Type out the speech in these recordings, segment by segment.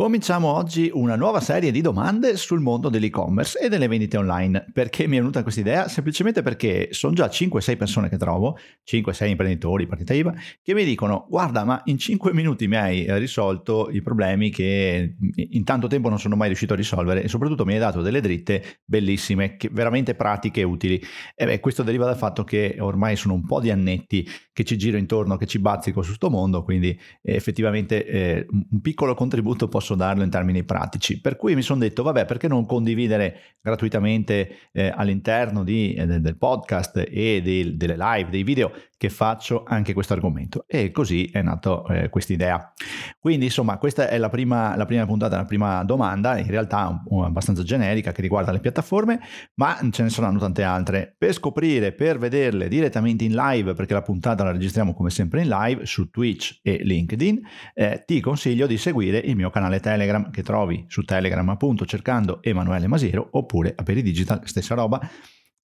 Cominciamo oggi una nuova serie di domande sul mondo dell'e-commerce e delle vendite online. Perché mi è venuta questa idea? Semplicemente perché sono già 5-6 persone che trovo, 5-6 imprenditori, partita IVA, che mi dicono guarda ma in 5 minuti mi hai risolto i problemi che in tanto tempo non sono mai riuscito a risolvere e soprattutto mi hai dato delle dritte bellissime, veramente pratiche e utili. E beh, questo deriva dal fatto che ormai sono un po' di annetti che ci giro intorno, che ci bazzico su sto mondo, quindi eh, effettivamente eh, un piccolo contributo posso posso darlo in termini pratici. Per cui mi sono detto, vabbè, perché non condividere gratuitamente eh, all'interno di, eh, del podcast e del, delle live, dei video che faccio anche questo argomento. E così è nata eh, questa idea. Quindi, insomma, questa è la prima, la prima puntata, la prima domanda, in realtà abbastanza generica che riguarda le piattaforme, ma ce ne saranno tante altre. Per scoprire, per vederle direttamente in live, perché la puntata la registriamo come sempre in live su Twitch e LinkedIn, eh, ti consiglio di seguire il mio canale Telegram che trovi su Telegram appunto cercando Emanuele Masiero oppure Aperidigital, stessa roba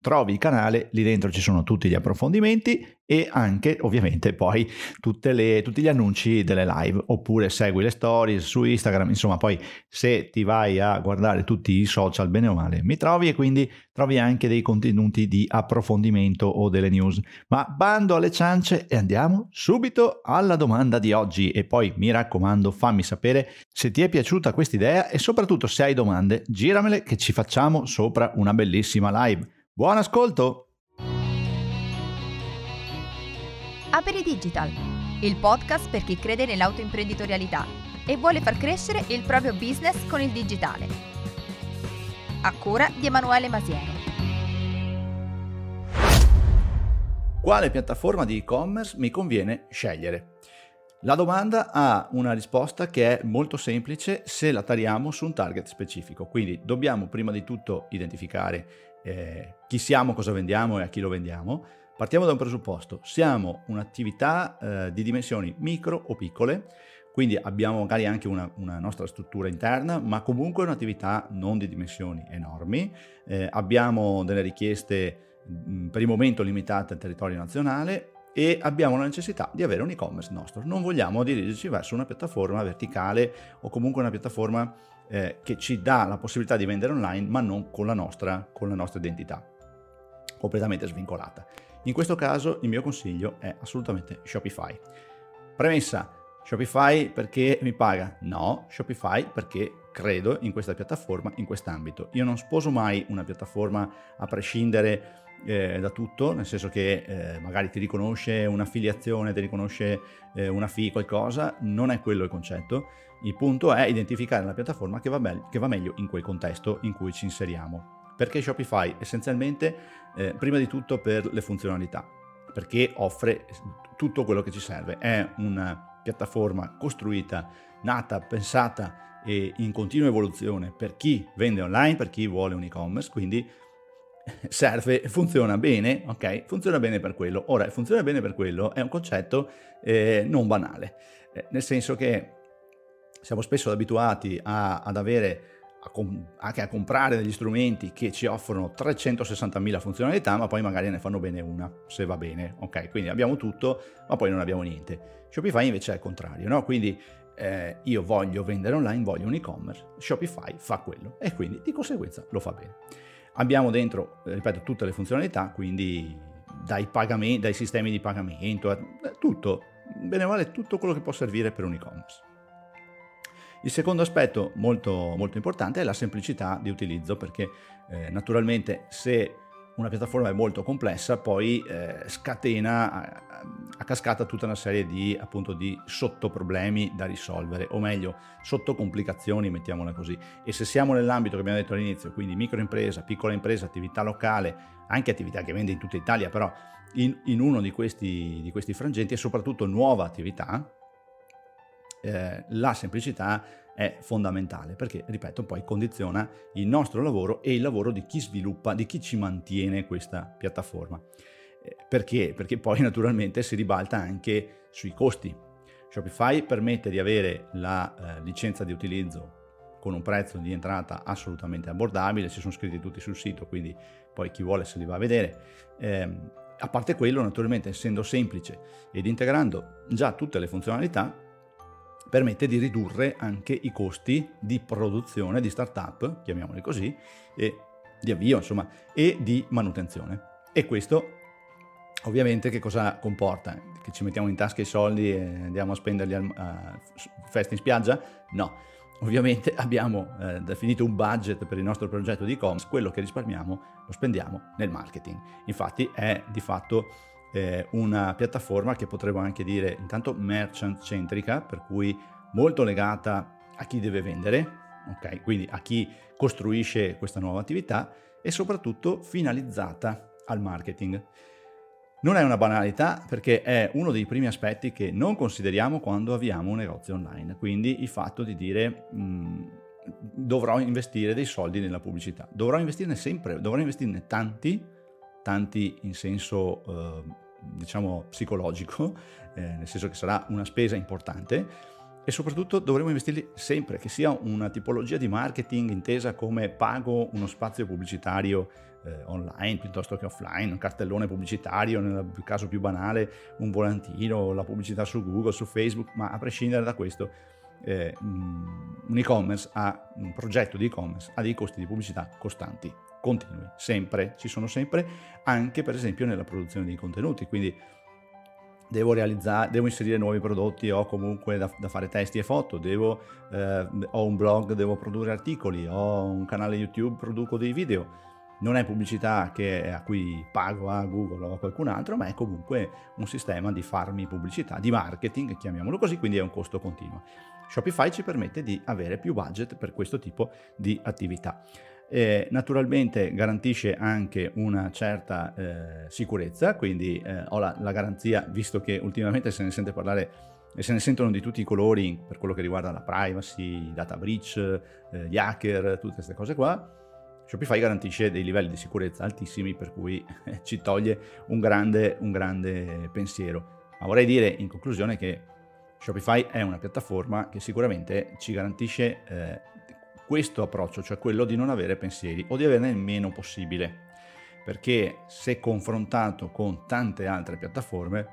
trovi il canale, lì dentro ci sono tutti gli approfondimenti e anche ovviamente poi le, tutti gli annunci delle live oppure segui le stories su Instagram, insomma poi se ti vai a guardare tutti i social bene o male mi trovi e quindi trovi anche dei contenuti di approfondimento o delle news. Ma bando alle ciance e andiamo subito alla domanda di oggi e poi mi raccomando fammi sapere se ti è piaciuta questa idea e soprattutto se hai domande giramele che ci facciamo sopra una bellissima live. Buon ascolto! Aperi Digital, il podcast per chi crede nell'autoimprenditorialità e vuole far crescere il proprio business con il digitale. A cura di Emanuele Masiero. Quale piattaforma di e-commerce mi conviene scegliere? La domanda ha una risposta che è molto semplice se la tariamo su un target specifico, quindi dobbiamo prima di tutto identificare eh, chi siamo, cosa vendiamo e a chi lo vendiamo, partiamo da un presupposto. Siamo un'attività eh, di dimensioni micro o piccole, quindi abbiamo magari anche una, una, nostra struttura interna, ma comunque un'attività non di dimensioni enormi. Eh, abbiamo delle richieste mh, per il momento limitate al territorio nazionale e abbiamo la necessità di avere un e-commerce nostro. Non vogliamo dirigerci verso una piattaforma verticale o comunque una piattaforma eh, che ci dà la possibilità di vendere online ma non con la, nostra, con la nostra identità, completamente svincolata. In questo caso il mio consiglio è assolutamente Shopify. Premessa, Shopify perché mi paga? No, Shopify perché credo in questa piattaforma, in quest'ambito. Io non sposo mai una piattaforma a prescindere eh, da tutto, nel senso che eh, magari ti riconosce un'affiliazione, ti riconosce eh, una fee, qualcosa, non è quello il concetto. Il punto è identificare la piattaforma che va, be- che va meglio in quel contesto in cui ci inseriamo. Perché Shopify? Essenzialmente, eh, prima di tutto per le funzionalità, perché offre tutto quello che ci serve. È una piattaforma costruita, nata, pensata e in continua evoluzione per chi vende online, per chi vuole un e-commerce, quindi serve, funziona bene, ok? Funziona bene per quello. Ora, funziona bene per quello è un concetto eh, non banale, eh, nel senso che siamo spesso abituati a, ad avere a com- anche a comprare degli strumenti che ci offrono 360.000 funzionalità, ma poi magari ne fanno bene una, se va bene, ok? Quindi abbiamo tutto, ma poi non abbiamo niente. Shopify invece è il contrario, no? Quindi eh, io voglio vendere online, voglio un e-commerce, Shopify fa quello e quindi di conseguenza lo fa bene. Abbiamo dentro, ripeto, tutte le funzionalità, quindi dai, pagamenti, dai sistemi di pagamento, eh, tutto, bene o male tutto quello che può servire per un e-commerce. Il secondo aspetto molto, molto importante è la semplicità di utilizzo perché eh, naturalmente se una piattaforma è molto complessa, poi eh, scatena a, a, cascata tutta una serie di, appunto, di sottoproblemi da risolvere, o meglio, sottocomplicazioni, mettiamola così. E se siamo nell'ambito che abbiamo detto all'inizio, quindi microimpresa, piccola impresa, attività locale, anche attività che vende in tutta Italia, però in, in uno di questi, di questi frangenti e soprattutto nuova attività, eh, la semplicità è fondamentale perché, ripeto, poi condiziona il nostro lavoro e il lavoro di chi sviluppa, di chi ci mantiene questa piattaforma. Eh, perché? Perché poi naturalmente si ribalta anche sui costi. Shopify permette di avere la eh, licenza di utilizzo con un prezzo di entrata assolutamente abbordabile, ci sono scritti tutti sul sito, quindi poi chi vuole se li va a vedere. Eh, a parte quello, naturalmente, essendo semplice ed integrando già tutte le funzionalità, permette di ridurre anche i costi di produzione di startup, chiamiamoli così, e di avvio, insomma, e di manutenzione. E questo ovviamente che cosa comporta? Che ci mettiamo in tasca i soldi e andiamo a spenderli a uh, festa in spiaggia? No. Ovviamente abbiamo eh, definito un budget per il nostro progetto di e-commerce, quello che risparmiamo lo spendiamo nel marketing. Infatti è di fatto eh, una piattaforma che potremmo anche dire intanto merchant centrica, per cui molto legata a chi deve vendere, ok? Quindi a chi costruisce questa nuova attività e soprattutto finalizzata al marketing. Non è una banalità perché è uno dei primi aspetti che non consideriamo quando avviamo un negozio online, quindi il fatto di dire mh, mm, dovrò investire dei soldi nella pubblicità, dovrò investirne sempre, dovrò investirne tanti, tanti in senso eh, diciamo psicologico, eh, nel senso che sarà una spesa importante e soprattutto dovremo investirli sempre, che sia una tipologia di marketing intesa come pago uno spazio pubblicitario eh, online piuttosto che offline, un cartellone pubblicitario, nel caso più banale un volantino, la pubblicità su Google, su Facebook, ma a prescindere da questo eh, un e-commerce ha un progetto di e-commerce ha dei costi di pubblicità costanti, continui, sempre, ci sono sempre, anche per esempio nella produzione dei contenuti, quindi devo realizzare, devo inserire nuovi prodotti, ho comunque da, da fare testi e foto, devo, eh, ho un blog, devo produrre articoli, ho un canale YouTube, produco dei video. Non è pubblicità che, a cui pago a Google o a qualcun altro, ma è comunque un sistema di farmi pubblicità, di marketing, chiamiamolo così, quindi è un costo continuo. Shopify ci permette di avere più budget per questo tipo di attività. Eh, naturalmente garantisce anche una certa eh, sicurezza, quindi eh, ho la, la, garanzia, visto che ultimamente se ne sente parlare e se ne sentono di tutti i colori per quello che riguarda la privacy, data breach, eh, gli hacker, tutte queste cose qua. Shopify garantisce dei livelli di sicurezza altissimi per cui ci toglie un grande, un grande pensiero. Ma vorrei dire in conclusione che Shopify è una piattaforma che sicuramente ci garantisce eh, questo approccio, cioè quello di non avere pensieri o di averne il meno possibile. Perché se confrontato con tante altre piattaforme,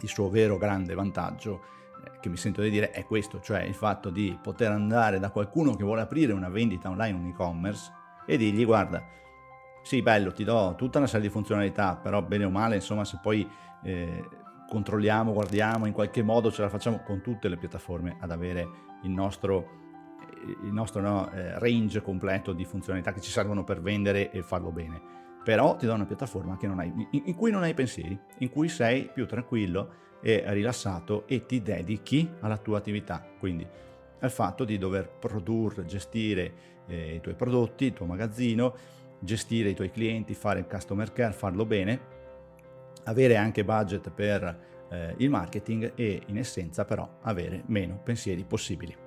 il suo vero grande vantaggio eh, che mi sento di dire è questo, cioè il fatto di poter andare da qualcuno che vuole aprire una vendita online, un e-commerce, e dirgli guarda, sì bello, ti do tutta una serie di funzionalità, però bene o male, insomma, se poi eh, controlliamo, guardiamo, in qualche modo ce la facciamo con tutte le piattaforme ad avere il nostro il nostro no, eh, range completo di funzionalità che ci servono per vendere e farlo bene. Però ti do una piattaforma hai, in cui non hai pensieri, in cui sei più tranquillo e rilassato e ti dedichi alla tua attività. Quindi al fatto di dover produrre, gestire eh, i tuoi prodotti, il tuo magazzino, gestire i tuoi clienti, fare il customer care, farlo bene, avere anche budget per eh, il marketing e in essenza però avere meno pensieri possibili.